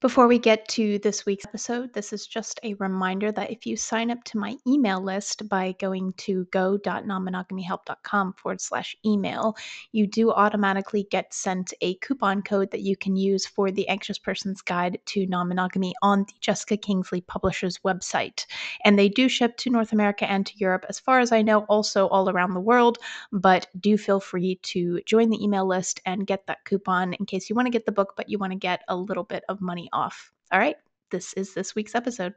Before we get to this week's episode, this is just a reminder that if you sign up to my email list by going to go.nonmonogamyhelp.com forward slash email, you do automatically get sent a coupon code that you can use for the Anxious Person's Guide to Non Monogamy on the Jessica Kingsley Publishers website. And they do ship to North America and to Europe, as far as I know, also all around the world. But do feel free to join the email list and get that coupon in case you want to get the book, but you want to get a little bit of money off. All right, this is this week's episode.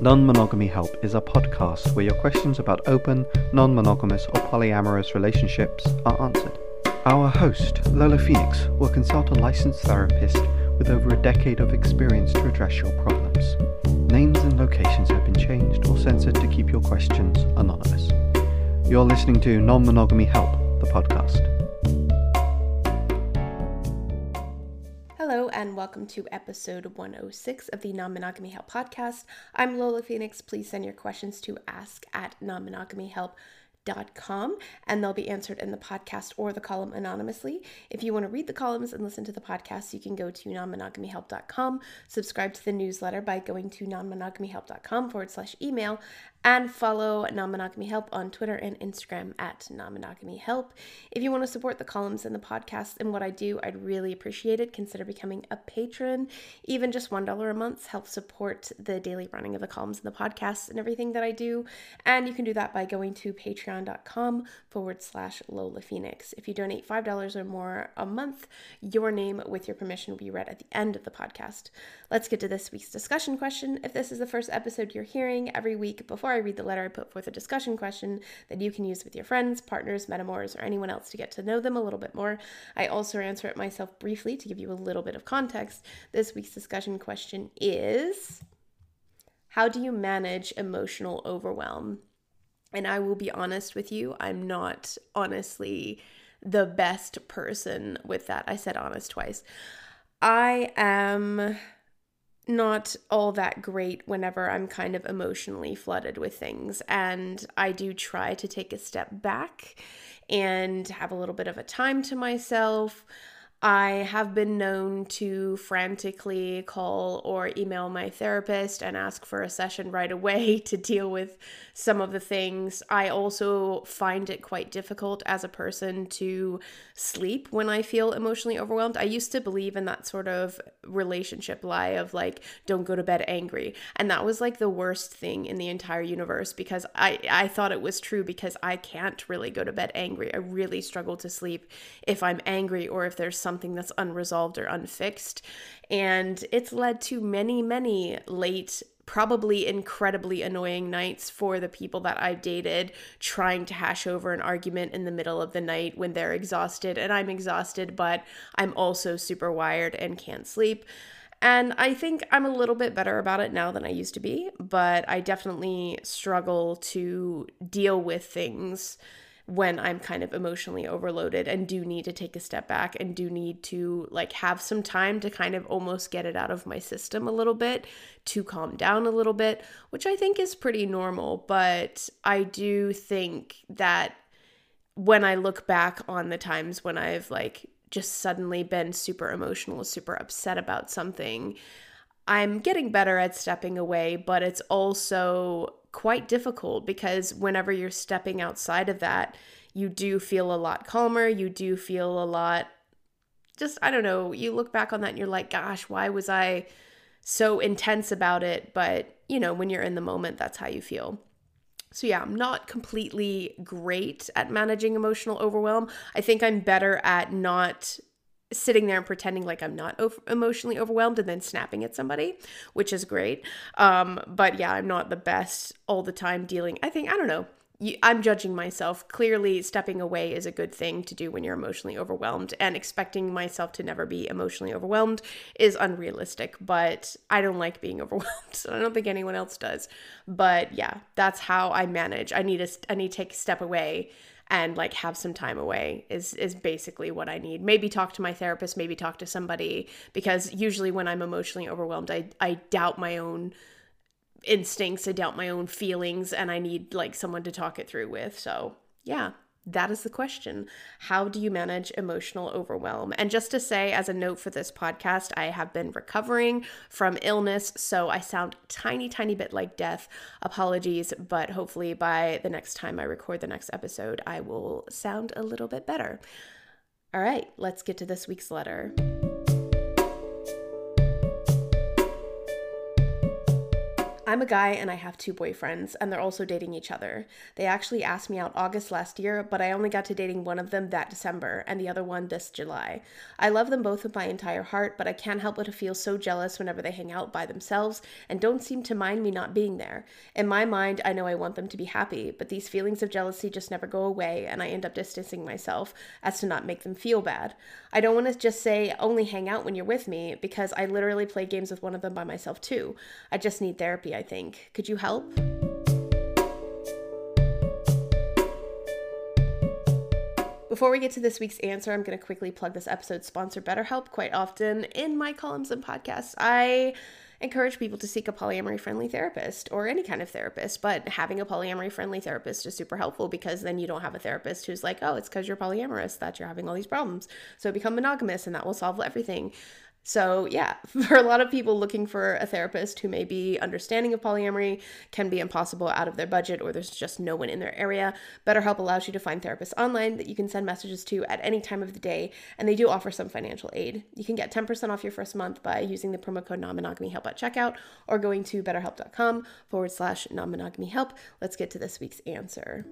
Non Monogamy Help is a podcast where your questions about open, non monogamous, or polyamorous relationships are answered. Our host, Lola Phoenix, will consult a licensed therapist with over a decade of experience to address your problems. Names and locations have been changed or censored to keep your questions anonymous. You're listening to Non Monogamy Help, the podcast. Hello, and welcome to episode 106 of the Non Monogamy Help podcast. I'm Lola Phoenix. Please send your questions to ask at nonmonogamyhelp.com Com, and they'll be answered in the podcast or the column anonymously. If you want to read the columns and listen to the podcast, you can go to nonmonogamyhelp.com, subscribe to the newsletter by going to nonmonogamyhelp.com forward slash email, and follow Non Monogamy Help on Twitter and Instagram at Non Monogamy Help. If you want to support the columns and the podcast and what I do, I'd really appreciate it. Consider becoming a patron. Even just $1 a month helps support the daily running of the columns and the podcast and everything that I do. And you can do that by going to patreon.com forward slash Lola Phoenix. If you donate $5 or more a month, your name with your permission will be read at the end of the podcast. Let's get to this week's discussion question. If this is the first episode you're hearing every week before before I read the letter, I put forth a discussion question that you can use with your friends, partners, metamors, or anyone else to get to know them a little bit more. I also answer it myself briefly to give you a little bit of context. This week's discussion question is How do you manage emotional overwhelm? And I will be honest with you, I'm not honestly the best person with that. I said honest twice. I am not all that great whenever I'm kind of emotionally flooded with things. And I do try to take a step back and have a little bit of a time to myself. I have been known to frantically call or email my therapist and ask for a session right away to deal with some of the things. I also find it quite difficult as a person to sleep when I feel emotionally overwhelmed. I used to believe in that sort of relationship lie of like, don't go to bed angry. And that was like the worst thing in the entire universe because I, I thought it was true because I can't really go to bed angry. I really struggle to sleep if I'm angry or if there's something that's unresolved or unfixed. And it's led to many, many late probably incredibly annoying nights for the people that I've dated trying to hash over an argument in the middle of the night when they're exhausted and I'm exhausted, but I'm also super wired and can't sleep. And I think I'm a little bit better about it now than I used to be, but I definitely struggle to deal with things when I'm kind of emotionally overloaded and do need to take a step back and do need to like have some time to kind of almost get it out of my system a little bit to calm down a little bit, which I think is pretty normal. But I do think that when I look back on the times when I've like just suddenly been super emotional, super upset about something, I'm getting better at stepping away, but it's also quite difficult because whenever you're stepping outside of that, you do feel a lot calmer. You do feel a lot just, I don't know, you look back on that and you're like, gosh, why was I so intense about it? But, you know, when you're in the moment, that's how you feel. So, yeah, I'm not completely great at managing emotional overwhelm. I think I'm better at not sitting there and pretending like I'm not over- emotionally overwhelmed and then snapping at somebody, which is great. Um, but yeah, I'm not the best all the time dealing. I think, I don't know. I'm judging myself. Clearly, stepping away is a good thing to do when you're emotionally overwhelmed, and expecting myself to never be emotionally overwhelmed is unrealistic. But I don't like being overwhelmed, so I don't think anyone else does. But yeah, that's how I manage. I need a, I need to take a step away and like have some time away is is basically what I need. Maybe talk to my therapist, maybe talk to somebody because usually when I'm emotionally overwhelmed, I I doubt my own instincts, I doubt my own feelings and I need like someone to talk it through with. So, yeah, that is the question. How do you manage emotional overwhelm? And just to say, as a note for this podcast, I have been recovering from illness, so I sound tiny, tiny bit like death. Apologies, but hopefully by the next time I record the next episode, I will sound a little bit better. All right, let's get to this week's letter. I'm a guy and I have two boyfriends, and they're also dating each other. They actually asked me out August last year, but I only got to dating one of them that December and the other one this July. I love them both with my entire heart, but I can't help but to feel so jealous whenever they hang out by themselves and don't seem to mind me not being there. In my mind, I know I want them to be happy, but these feelings of jealousy just never go away, and I end up distancing myself as to not make them feel bad. I don't want to just say only hang out when you're with me because I literally play games with one of them by myself too. I just need therapy. I think. Could you help? Before we get to this week's answer, I'm going to quickly plug this episode's sponsor, BetterHelp. Quite often in my columns and podcasts, I encourage people to seek a polyamory friendly therapist or any kind of therapist, but having a polyamory friendly therapist is super helpful because then you don't have a therapist who's like, oh, it's because you're polyamorous that you're having all these problems. So become monogamous and that will solve everything. So, yeah, for a lot of people looking for a therapist who may be understanding of polyamory can be impossible out of their budget or there's just no one in their area. BetterHelp allows you to find therapists online that you can send messages to at any time of the day, and they do offer some financial aid. You can get 10% off your first month by using the promo code non-monogamy help at checkout or going to betterhelp.com forward slash non-monogamy help. Let's get to this week's answer.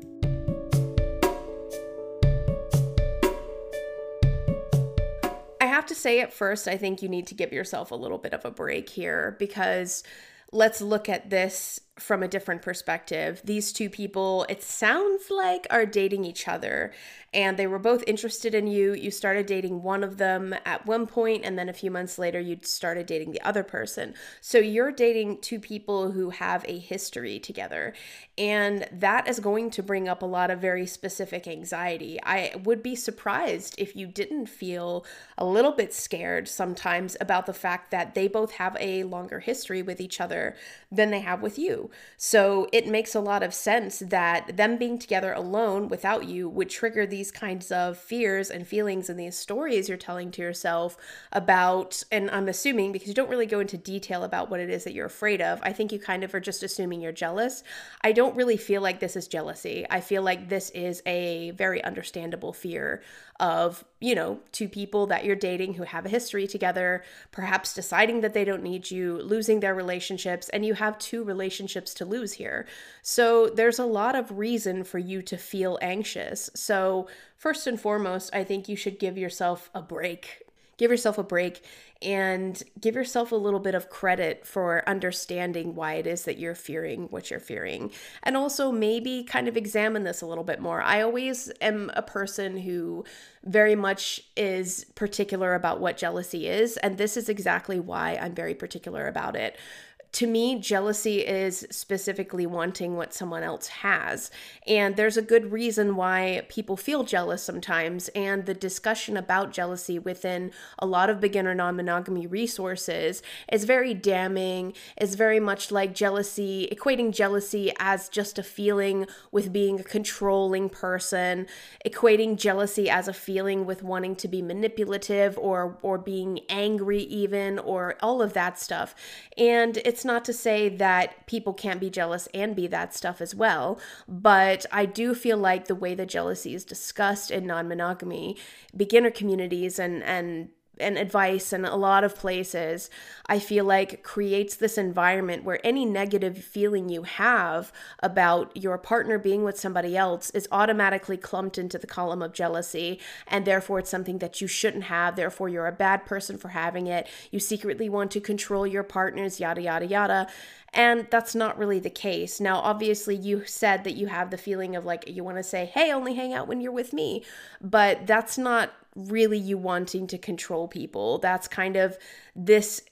Have to say at first, I think you need to give yourself a little bit of a break here because let's look at this from a different perspective. These two people, it sounds like, are dating each other and they were both interested in you. You started dating one of them at one point, and then a few months later, you started dating the other person. So you're dating two people who have a history together, and that is going to bring up a lot of very specific anxiety. I would be surprised if you didn't feel a little bit scared sometimes about the fact that they both have a longer history with each other than they have with you. So it makes a lot of sense that them being together alone without you would trigger these kinds of fears and feelings and these stories you're telling to yourself about, and I'm assuming because you don't really go into detail about what it is that you're afraid of, I think you kind of are just assuming you're jealous. I don't really feel like this is jealousy. I feel like this is a very understandable fear of, you know, two people that you're dating who have a history together, perhaps deciding that they don't need you, losing their relationships, and you have two relationships to lose here. So there's a lot of reason for you to feel anxious. So, first and foremost, I think you should give yourself a break give yourself a break and give yourself a little bit of credit for understanding why it is that you're fearing what you're fearing. And also, maybe kind of examine this a little bit more. I always am a person who very much is particular about what jealousy is, and this is exactly why I'm very particular about it to me, jealousy is specifically wanting what someone else has. And there's a good reason why people feel jealous sometimes. And the discussion about jealousy within a lot of beginner non monogamy resources is very damning, is very much like jealousy, equating jealousy as just a feeling with being a controlling person, equating jealousy as a feeling with wanting to be manipulative or, or being angry, even, or all of that stuff. And it's not to say that people can't be jealous and be that stuff as well, but I do feel like the way that jealousy is discussed in non monogamy, beginner communities, and, and and advice and a lot of places, I feel like creates this environment where any negative feeling you have about your partner being with somebody else is automatically clumped into the column of jealousy. And therefore, it's something that you shouldn't have. Therefore, you're a bad person for having it. You secretly want to control your partners, yada, yada, yada. And that's not really the case. Now, obviously, you said that you have the feeling of like you want to say, hey, only hang out when you're with me. But that's not really you wanting to control people. That's kind of this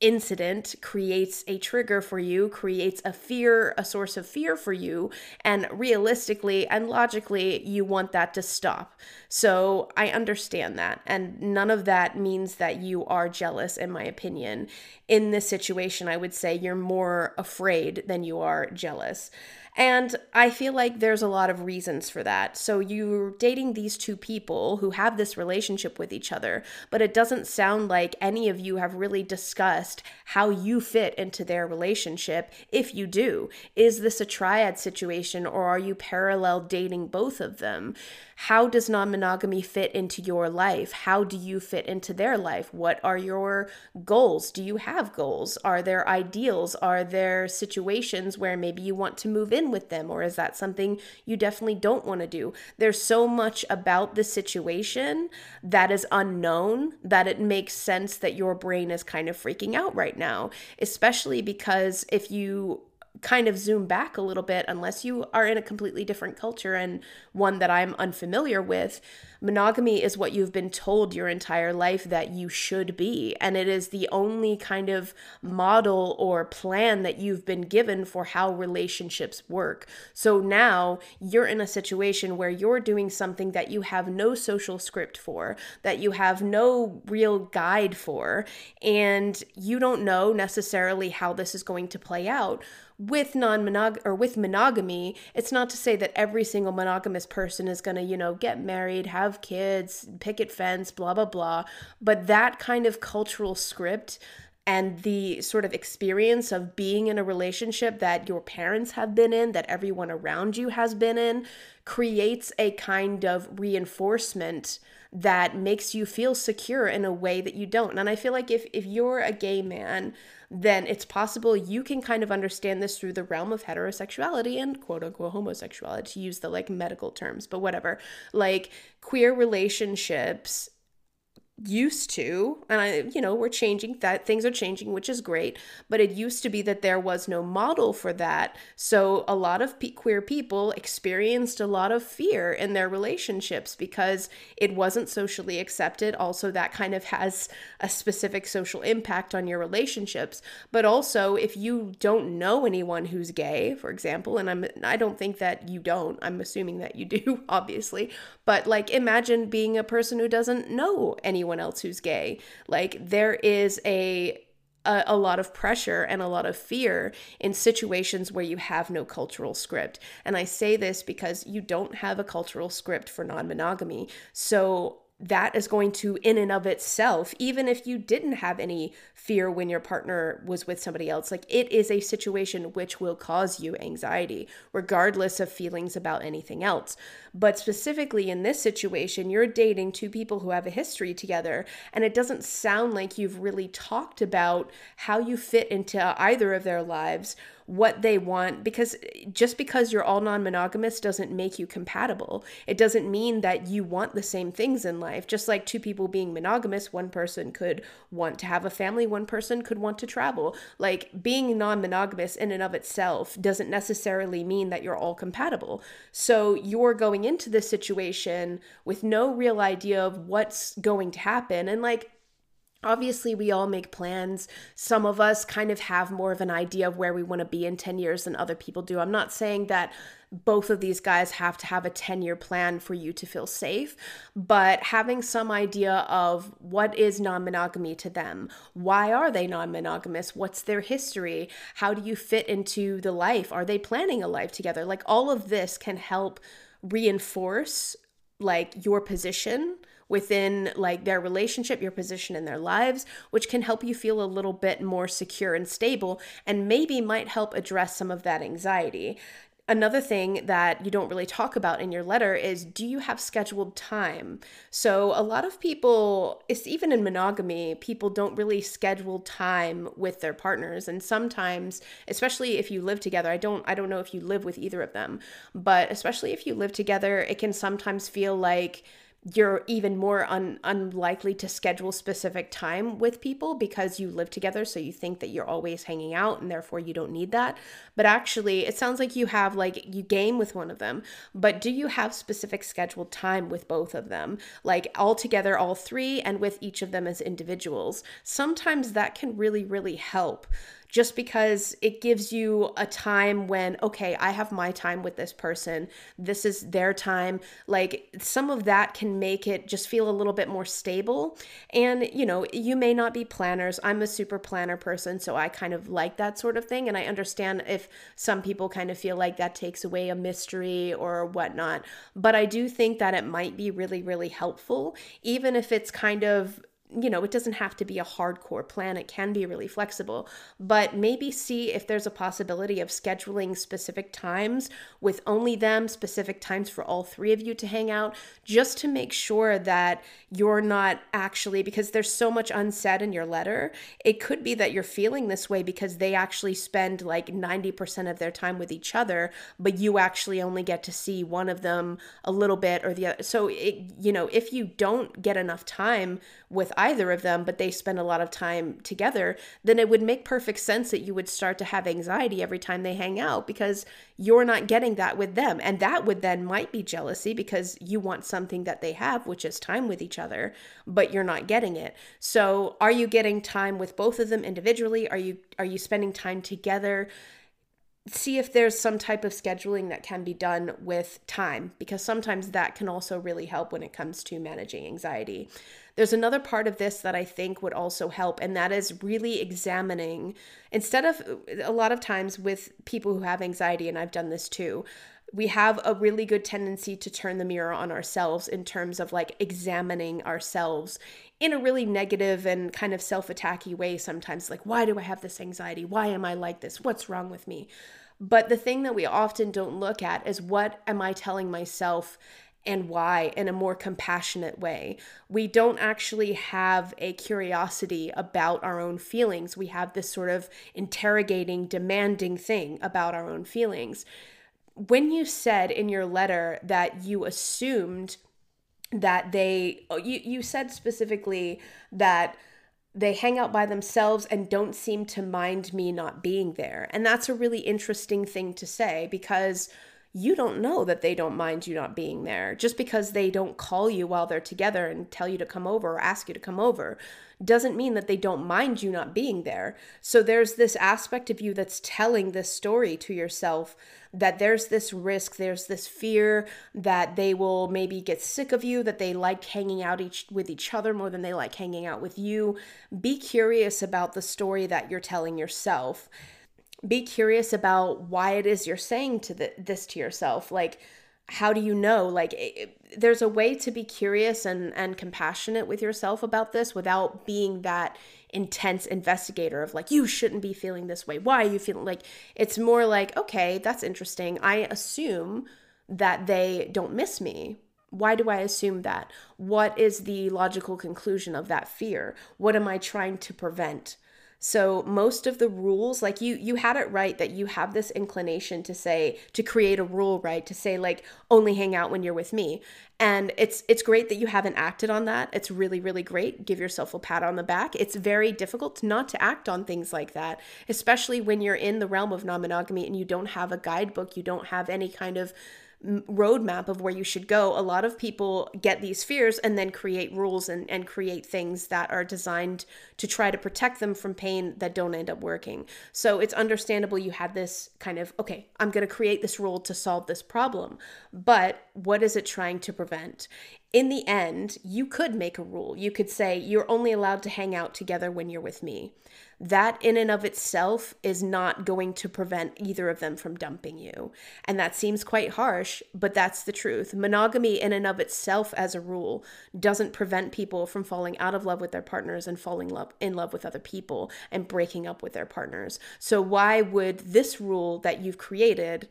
incident creates a trigger for you, creates a fear, a source of fear for you, and realistically and logically, you want that to stop. So I understand that. And none of that means that you are jealous, in my opinion. In this situation, I would say you're more afraid than you are jealous. And I feel like there's a lot of reasons for that. So you're dating these two people who have this relationship with each other, but it doesn't sound like any of you have really discussed how you fit into their relationship. If you do, is this a triad situation or are you parallel dating both of them? How does non monogamy fit into your life? How do you fit into their life? What are your goals? Do you have goals? Are there ideals? Are there situations where maybe you want to move in with them? Or is that something you definitely don't want to do? There's so much about the situation that is unknown that it makes sense that your brain is kind of freaking out right now, especially because if you kind of zoom back a little bit, unless you are in a completely different culture and one that I'm unfamiliar with, monogamy is what you've been told your entire life that you should be. And it is the only kind of model or plan that you've been given for how relationships work. So now you're in a situation where you're doing something that you have no social script for, that you have no real guide for, and you don't know necessarily how this is going to play out with non-monog or with monogamy it's not to say that every single monogamous person is going to you know get married have kids picket fence blah blah blah but that kind of cultural script and the sort of experience of being in a relationship that your parents have been in, that everyone around you has been in, creates a kind of reinforcement that makes you feel secure in a way that you don't. And I feel like if if you're a gay man then it's possible you can kind of understand this through the realm of heterosexuality and quote unquote homosexuality, to use the like medical terms, but whatever. Like queer relationships used to and i you know we're changing that things are changing which is great but it used to be that there was no model for that. So a lot of pe- queer people experienced a lot of fear in their relationships because it wasn't socially accepted. Also that kind of has a specific social impact on your relationships. But also if you don't know anyone who's gay for example and i'm i don't think that you don't i'm assuming that you do obviously but like imagine being a person who doesn't know anyone anyone else who's gay. Like there is a a, a, lot of pressure and a lot of fear in situations where you have no cultural script. And I say this because you don't have a cultural script for non monogamy. So that is going to, in and of itself, even if you didn't have any fear when your partner was with somebody else, like it is a situation which will cause you anxiety, regardless of feelings about anything else. But specifically in this situation, you're dating two people who have a history together, and it doesn't sound like you've really talked about how you fit into either of their lives what they want because just because you're all non-monogamous doesn't make you compatible. It doesn't mean that you want the same things in life. Just like two people being monogamous, one person could want to have a family, one person could want to travel. Like being non-monogamous in and of itself doesn't necessarily mean that you're all compatible. So you're going into this situation with no real idea of what's going to happen and like Obviously, we all make plans. Some of us kind of have more of an idea of where we want to be in 10 years than other people do. I'm not saying that both of these guys have to have a 10 year plan for you to feel safe, but having some idea of what is non monogamy to them. Why are they non monogamous? What's their history? How do you fit into the life? Are they planning a life together? Like all of this can help reinforce like your position within like their relationship, your position in their lives, which can help you feel a little bit more secure and stable and maybe might help address some of that anxiety. Another thing that you don't really talk about in your letter is do you have scheduled time? So, a lot of people, it's even in monogamy, people don't really schedule time with their partners and sometimes, especially if you live together, I don't I don't know if you live with either of them, but especially if you live together, it can sometimes feel like you're even more un- unlikely to schedule specific time with people because you live together so you think that you're always hanging out and therefore you don't need that. But actually it sounds like you have like you game with one of them. But do you have specific scheduled time with both of them? Like all together all three and with each of them as individuals? Sometimes that can really really help just because it gives you a time when, okay, I have my time with this person, this is their time. Like some of that can make it just feel a little bit more stable. And, you know, you may not be planners. I'm a super planner person, so I kind of like that sort of thing. And I understand if some people kind of feel like that takes away a mystery or whatnot. But I do think that it might be really, really helpful, even if it's kind of you know, it doesn't have to be a hardcore plan. It can be really flexible, but maybe see if there's a possibility of scheduling specific times with only them, specific times for all three of you to hang out, just to make sure that you're not actually, because there's so much unsaid in your letter. It could be that you're feeling this way because they actually spend like 90% of their time with each other, but you actually only get to see one of them a little bit or the other. So, it, you know, if you don't get enough time with either of them, but they spend a lot of time together, then it would make perfect sense that you would start to have anxiety every time they hang out because you're not getting that with them. And that would then might be jealousy because you want something that they have, which is time with each other, but you're not getting it. So are you getting time with both of them individually? Are you are you spending time together? See if there's some type of scheduling that can be done with time because sometimes that can also really help when it comes to managing anxiety. There's another part of this that I think would also help, and that is really examining, instead of a lot of times with people who have anxiety, and I've done this too, we have a really good tendency to turn the mirror on ourselves in terms of like examining ourselves in a really negative and kind of self attacky way sometimes. Like, why do I have this anxiety? Why am I like this? What's wrong with me? But the thing that we often don't look at is what am I telling myself and why in a more compassionate way. We don't actually have a curiosity about our own feelings. We have this sort of interrogating, demanding thing about our own feelings. When you said in your letter that you assumed that they, oh, you, you said specifically that they hang out by themselves and don't seem to mind me not being there. And that's a really interesting thing to say because you don't know that they don't mind you not being there. Just because they don't call you while they're together and tell you to come over or ask you to come over doesn't mean that they don't mind you not being there. So there's this aspect of you that's telling this story to yourself that there's this risk, there's this fear that they will maybe get sick of you, that they like hanging out each with each other more than they like hanging out with you. Be curious about the story that you're telling yourself be curious about why it is you're saying to the, this to yourself like how do you know like it, there's a way to be curious and and compassionate with yourself about this without being that intense investigator of like you shouldn't be feeling this way why are you feeling like it's more like okay that's interesting i assume that they don't miss me why do I assume that? What is the logical conclusion of that fear? What am I trying to prevent? So most of the rules, like you you had it right that you have this inclination to say to create a rule, right? To say like only hang out when you're with me. And it's it's great that you haven't acted on that. It's really really great. Give yourself a pat on the back. It's very difficult not to act on things like that, especially when you're in the realm of non-monogamy and you don't have a guidebook, you don't have any kind of roadmap of where you should go, a lot of people get these fears and then create rules and, and create things that are designed to try to protect them from pain that don't end up working. So it's understandable you had this kind of, okay, I'm going to create this rule to solve this problem. But what is it trying to prevent? In the end, you could make a rule. You could say, you're only allowed to hang out together when you're with me that in and of itself is not going to prevent either of them from dumping you. And that seems quite harsh, but that's the truth. Monogamy, in and of itself, as a rule, doesn't prevent people from falling out of love with their partners and falling love, in love with other people and breaking up with their partners. So, why would this rule that you've created?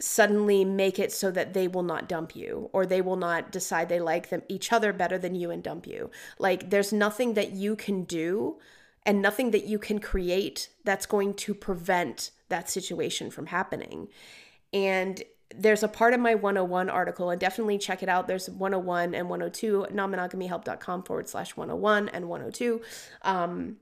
Suddenly make it so that they will not dump you or they will not decide they like them each other better than you and dump you like there's nothing that you can do and nothing that you can create that's going to prevent that situation from happening. And there's a part of my 101 article, and definitely check it out. There's 101 and 102, nonmonogamyhelp.com forward slash 101 and 102. Um,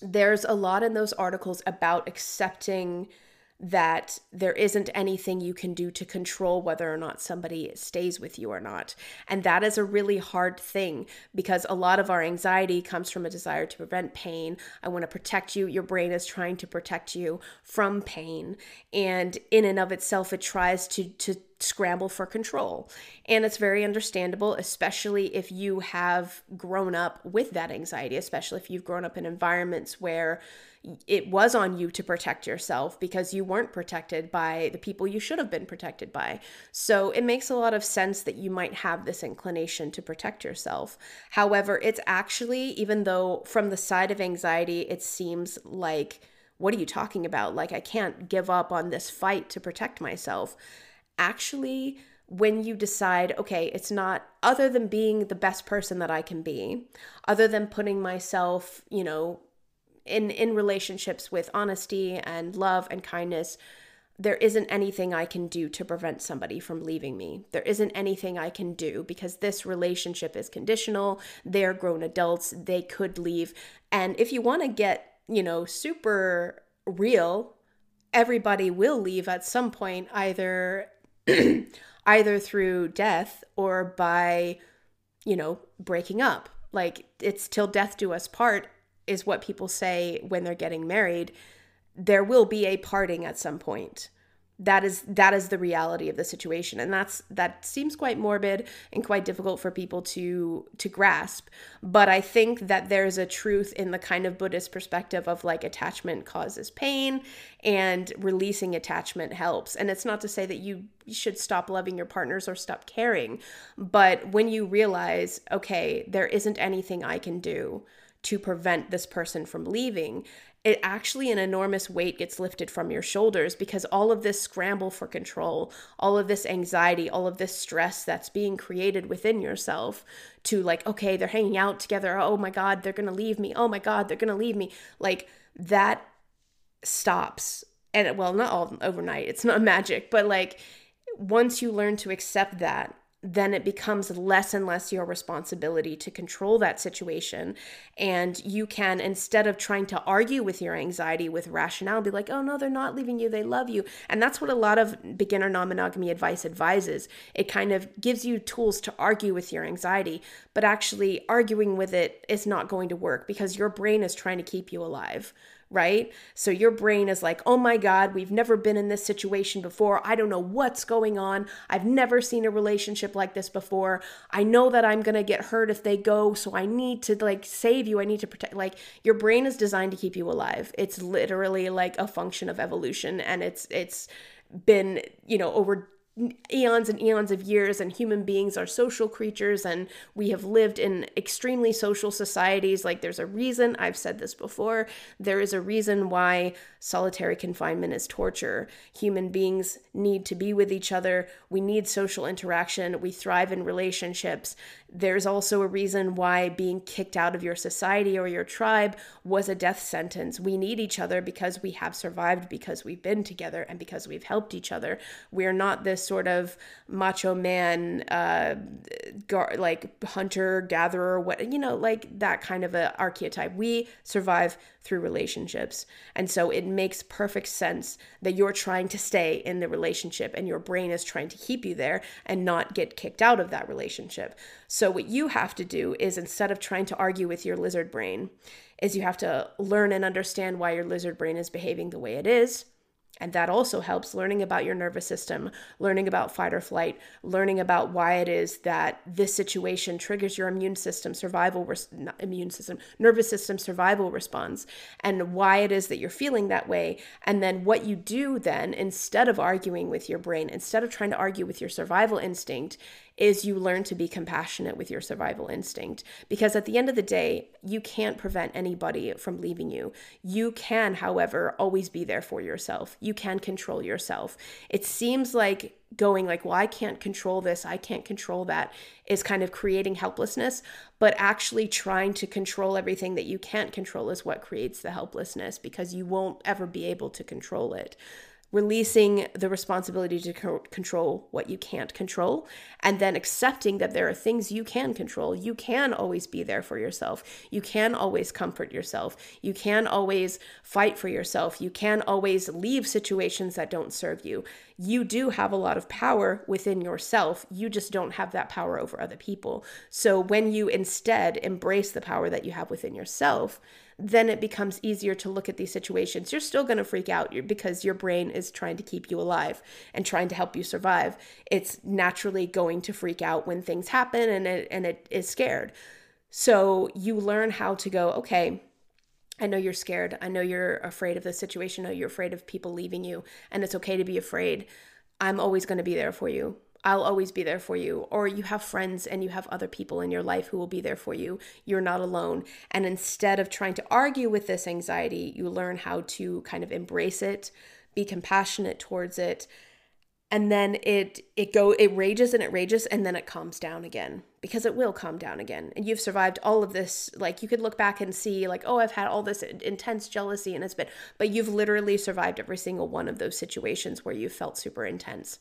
there's a lot in those articles about accepting that there isn't anything you can do to control whether or not somebody stays with you or not. And that is a really hard thing because a lot of our anxiety comes from a desire to prevent pain. I want to protect you. Your brain is trying to protect you from pain. And in and of itself, it tries to, to scramble for control. And it's very understandable, especially if you have grown up with that anxiety, especially if you've grown up in environments where it was on you to protect yourself because you weren't protected by the people you should have been protected by. So it makes a lot of sense that you might have this inclination to protect yourself. However, it's actually, even though from the side of anxiety, it seems like, what are you talking about? Like, I can't give up on this fight to protect myself. Actually, when you decide, okay, it's not other than being the best person that I can be, other than putting myself, you know, in in relationships with honesty and love and kindness there isn't anything I can do to prevent somebody from leaving me. There isn't anything I can do because this relationship is conditional. They're grown adults. They could leave. And if you want to get, you know, super real, everybody will leave at some point either either through death or by, you know, breaking up. Like it's till death do us part is what people say when they're getting married there will be a parting at some point. That is that is the reality of the situation. And that's that seems quite morbid and quite difficult for people to to grasp. But i think that there's a truth in the kind of buddhist perspective of like attachment causes pain and releasing attachment helps. And it's not to say that you should stop loving your partners or stop caring but when you realize okay there isn't anything i can do to prevent this person from leaving, it actually an enormous weight gets lifted from your shoulders because all of this scramble for control, all of this anxiety, all of this stress that's being created within yourself to like, okay, they're hanging out together. Oh my God, they're going to leave me. Oh my God, they're going to leave me. Like that stops. And well, not all overnight, it's not magic, but like once you learn to accept that then it becomes less and less your responsibility to control that situation. And you can, instead of trying to argue with your anxiety with rationale, be like, oh no, they're not leaving you, they love you. And that's what a lot of beginner non monogamy advice advises. It kind of gives you tools to argue with your anxiety, but actually arguing with it is not going to work because your brain is trying to keep you alive right? So your brain is like, oh my God, we've never been in this situation before. I don't know what's going on. I've never seen a relationship like this before. I know that I'm going to get hurt if they go. So I need to like save you. I need to protect. Like your brain is designed to keep you alive. It's literally like a function of evolution. And it's, it's, been you know over eons and eons of years and human beings are social creatures and we have lived in extremely social societies. Like there's a reason I've said this before there is a reason why solitary confinement is torture. Human beings need to be with each other. We need social interaction. We thrive in relationships there's also a reason why being kicked out of your society or your tribe was a death sentence we need each other because we have survived because we've been together and because we've helped each other we're not this sort of macho man, uh, gar- like hunter gatherer, what you know, like that kind of a archetype. We survive through relationships, and so it makes perfect sense that you're trying to stay in the relationship, and your brain is trying to keep you there and not get kicked out of that relationship. So what you have to do is instead of trying to argue with your lizard brain, is you have to learn and understand why your lizard brain is behaving the way it is and that also helps learning about your nervous system, learning about fight or flight, learning about why it is that this situation triggers your immune system survival, res- immune system, nervous system survival response, and why it is that you're feeling that way. And then what you do then, instead of arguing with your brain, instead of trying to argue with your survival instinct, is you learn to be compassionate with your survival instinct. Because at the end of the day, you can't prevent anybody from leaving you. You can, however, always be there for yourself. You can control yourself. It seems like going like, well, I can't control this, I can't control that, is kind of creating helplessness. But actually trying to control everything that you can't control is what creates the helplessness because you won't ever be able to control it releasing the responsibility to co- control what you can't control, and then accepting that there are things you can control. You can always be there for yourself. You can always comfort yourself. You can always fight for yourself. You can always leave situations that don't serve you. You do have a lot of power within yourself. You just don't have that power over other people. So when you instead embrace the power that you have within yourself, then it becomes easier to look at these situations. You're still going to freak out because your brain is trying to keep you alive and trying to help you survive. It's naturally going to freak out when things happen and it, and it is scared. So you learn how to go, okay, I know you're scared. I know you're afraid of the situation. I know you're afraid of people leaving you, and it's okay to be afraid. I'm always going to be there for you. I'll always be there for you. Or you have friends and you have other people in your life who will be there for you. You're not alone. And instead of trying to argue with this anxiety, you learn how to kind of embrace it, be compassionate towards it, and then it it go it rages and it rages and then it calms down again because it will calm down again and you've survived all of this like you could look back and see like oh i've had all this intense jealousy and it's been but you've literally survived every single one of those situations where you felt super intense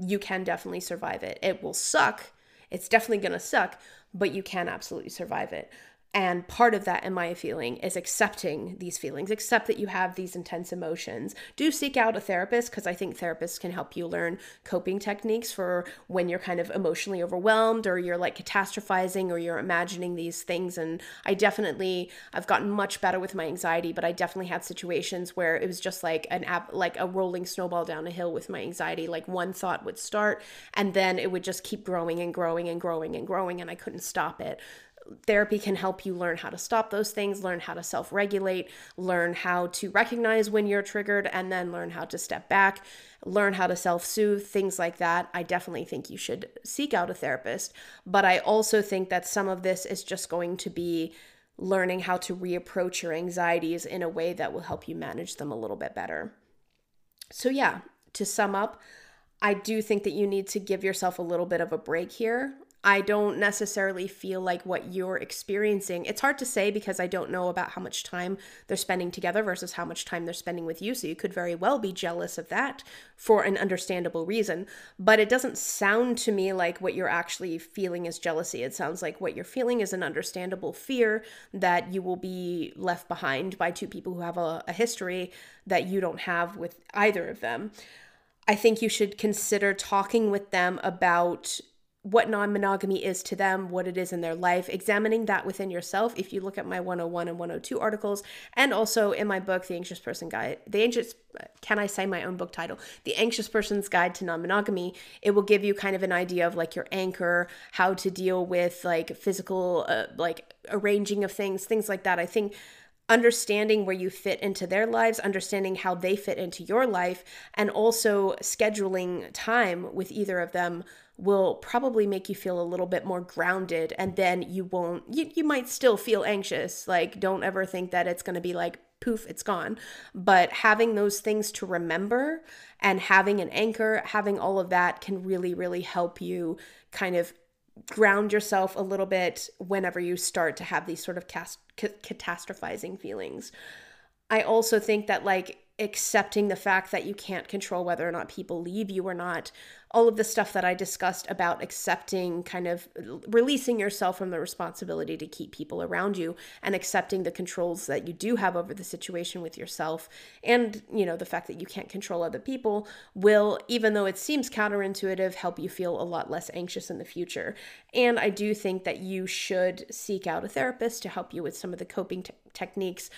you can definitely survive it. It will suck. It's definitely going to suck, but you can absolutely survive it. And part of that, in my feeling, is accepting these feelings, accept that you have these intense emotions. Do seek out a therapist because I think therapists can help you learn coping techniques for when you're kind of emotionally overwhelmed or you're like catastrophizing or you're imagining these things. And I definitely, I've gotten much better with my anxiety, but I definitely had situations where it was just like an app, like a rolling snowball down a hill with my anxiety. Like one thought would start and then it would just keep growing and growing and growing and growing, and I couldn't stop it therapy can help you learn how to stop those things, learn how to self regulate, learn how to recognize when you're triggered, and then learn how to step back, learn how to self soothe, things like that. I definitely think you should seek out a therapist. But I also think that some of this is just going to be learning how to reapproach your anxieties in a way that will help you manage them a little bit better. So, yeah, to sum up, I do think that you need to give yourself a little bit of a break here. I don't necessarily feel like what you're experiencing. It's hard to say because I don't know about how much time they're spending together versus how much time they're spending with you. So you could very well be jealous of that for an understandable reason. But it doesn't sound to me like what you're actually feeling is jealousy. It sounds like what you're feeling is an understandable fear that you will be left behind by two people who have a, a history that you don't have with either of them. I think you should consider talking with them about what non monogamy is to them, what it is in their life, examining that within yourself. If you look at my 101 and 102 articles, and also in my book, The Anxious Person Guide, The Anxious, can I say my own book title? The Anxious Person's Guide to Non Monogamy, it will give you kind of an idea of like your anchor, how to deal with like physical, uh, like arranging of things, things like that. I think understanding where you fit into their lives, understanding how they fit into your life, and also scheduling time with either of them will probably make you feel a little bit more grounded and then you won't you, you might still feel anxious. Like don't ever think that it's going to be like poof it's gone. But having those things to remember and having an anchor having all of that can really really help you kind of ground yourself a little bit whenever you start to have these sort of cast- catastrophizing feelings. I also think that like accepting the fact that you can't control whether or not people leave you or not. All of the stuff that I discussed about accepting, kind of releasing yourself from the responsibility to keep people around you and accepting the controls that you do have over the situation with yourself and, you know, the fact that you can't control other people will, even though it seems counterintuitive, help you feel a lot less anxious in the future. And I do think that you should seek out a therapist to help you with some of the coping te- techniques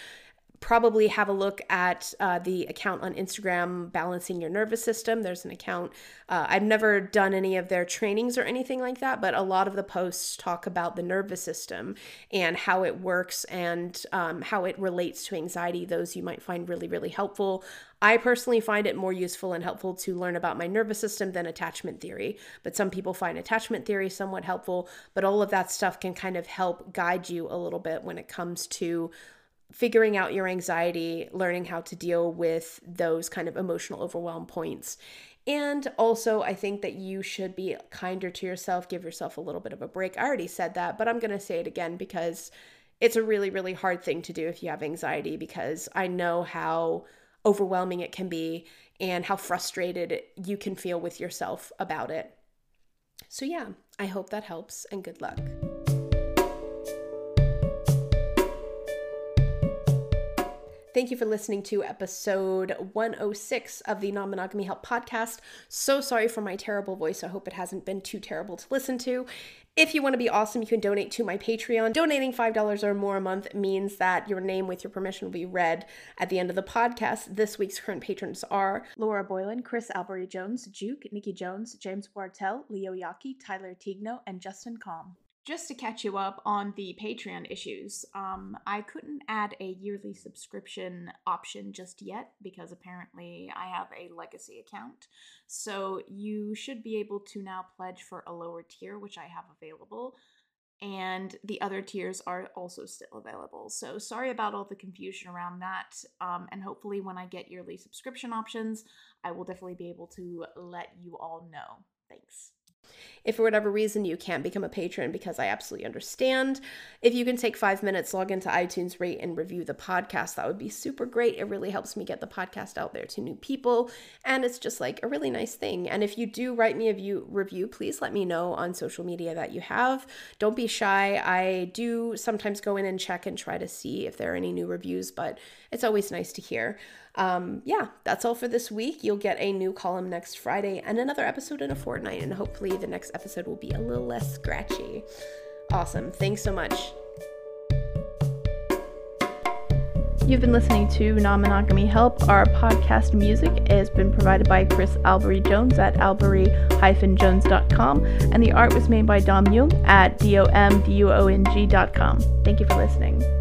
probably have a look at uh, the account on Instagram, Balancing Your Nervous System. There's an account. Uh, I've never done any of their trainings or anything like that, but a lot of the posts talk about the nervous system and how it works and um, how it relates to anxiety. Those you might find really, really helpful. I personally find it more useful and helpful to learn about my nervous system than attachment theory, but some people find attachment theory somewhat helpful. But all of that stuff can kind of help guide you a little bit when it comes to figuring out your anxiety, learning how to deal with those kind of emotional overwhelm points. And also, I think that you should be kinder to yourself, give yourself a little bit of a break. I already said that, but I'm going to say it again because it's a really, really hard thing to do if you have anxiety because I know how overwhelming it can be and how frustrated you can feel with yourself about it. So, yeah, I hope that helps and good luck. Thank you for listening to episode 106 of the Non Monogamy Help podcast. So sorry for my terrible voice. I hope it hasn't been too terrible to listen to. If you want to be awesome, you can donate to my Patreon. Donating $5 or more a month means that your name, with your permission, will be read at the end of the podcast. This week's current patrons are Laura Boylan, Chris Albery Jones, Juke, Nikki Jones, James Wartell, Leo Yaki, Tyler Tigno, and Justin Calm just to catch you up on the Patreon issues, um, I couldn't add a yearly subscription option just yet because apparently I have a legacy account. So you should be able to now pledge for a lower tier, which I have available. And the other tiers are also still available. So sorry about all the confusion around that. Um, and hopefully, when I get yearly subscription options, I will definitely be able to let you all know. Thanks. If for whatever reason you can't become a patron, because I absolutely understand, if you can take five minutes, log into iTunes, rate, and review the podcast, that would be super great. It really helps me get the podcast out there to new people. And it's just like a really nice thing. And if you do write me a view, review, please let me know on social media that you have. Don't be shy. I do sometimes go in and check and try to see if there are any new reviews, but it's always nice to hear. Um, yeah, that's all for this week. You'll get a new column next Friday and another episode in a fortnight. And hopefully, the next episode will be a little less scratchy. Awesome. Thanks so much. You've been listening to Non Monogamy Help. Our podcast music has been provided by Chris Albery Jones at albery-jones.com, and the art was made by Dom Duong at domduong.com. Thank you for listening.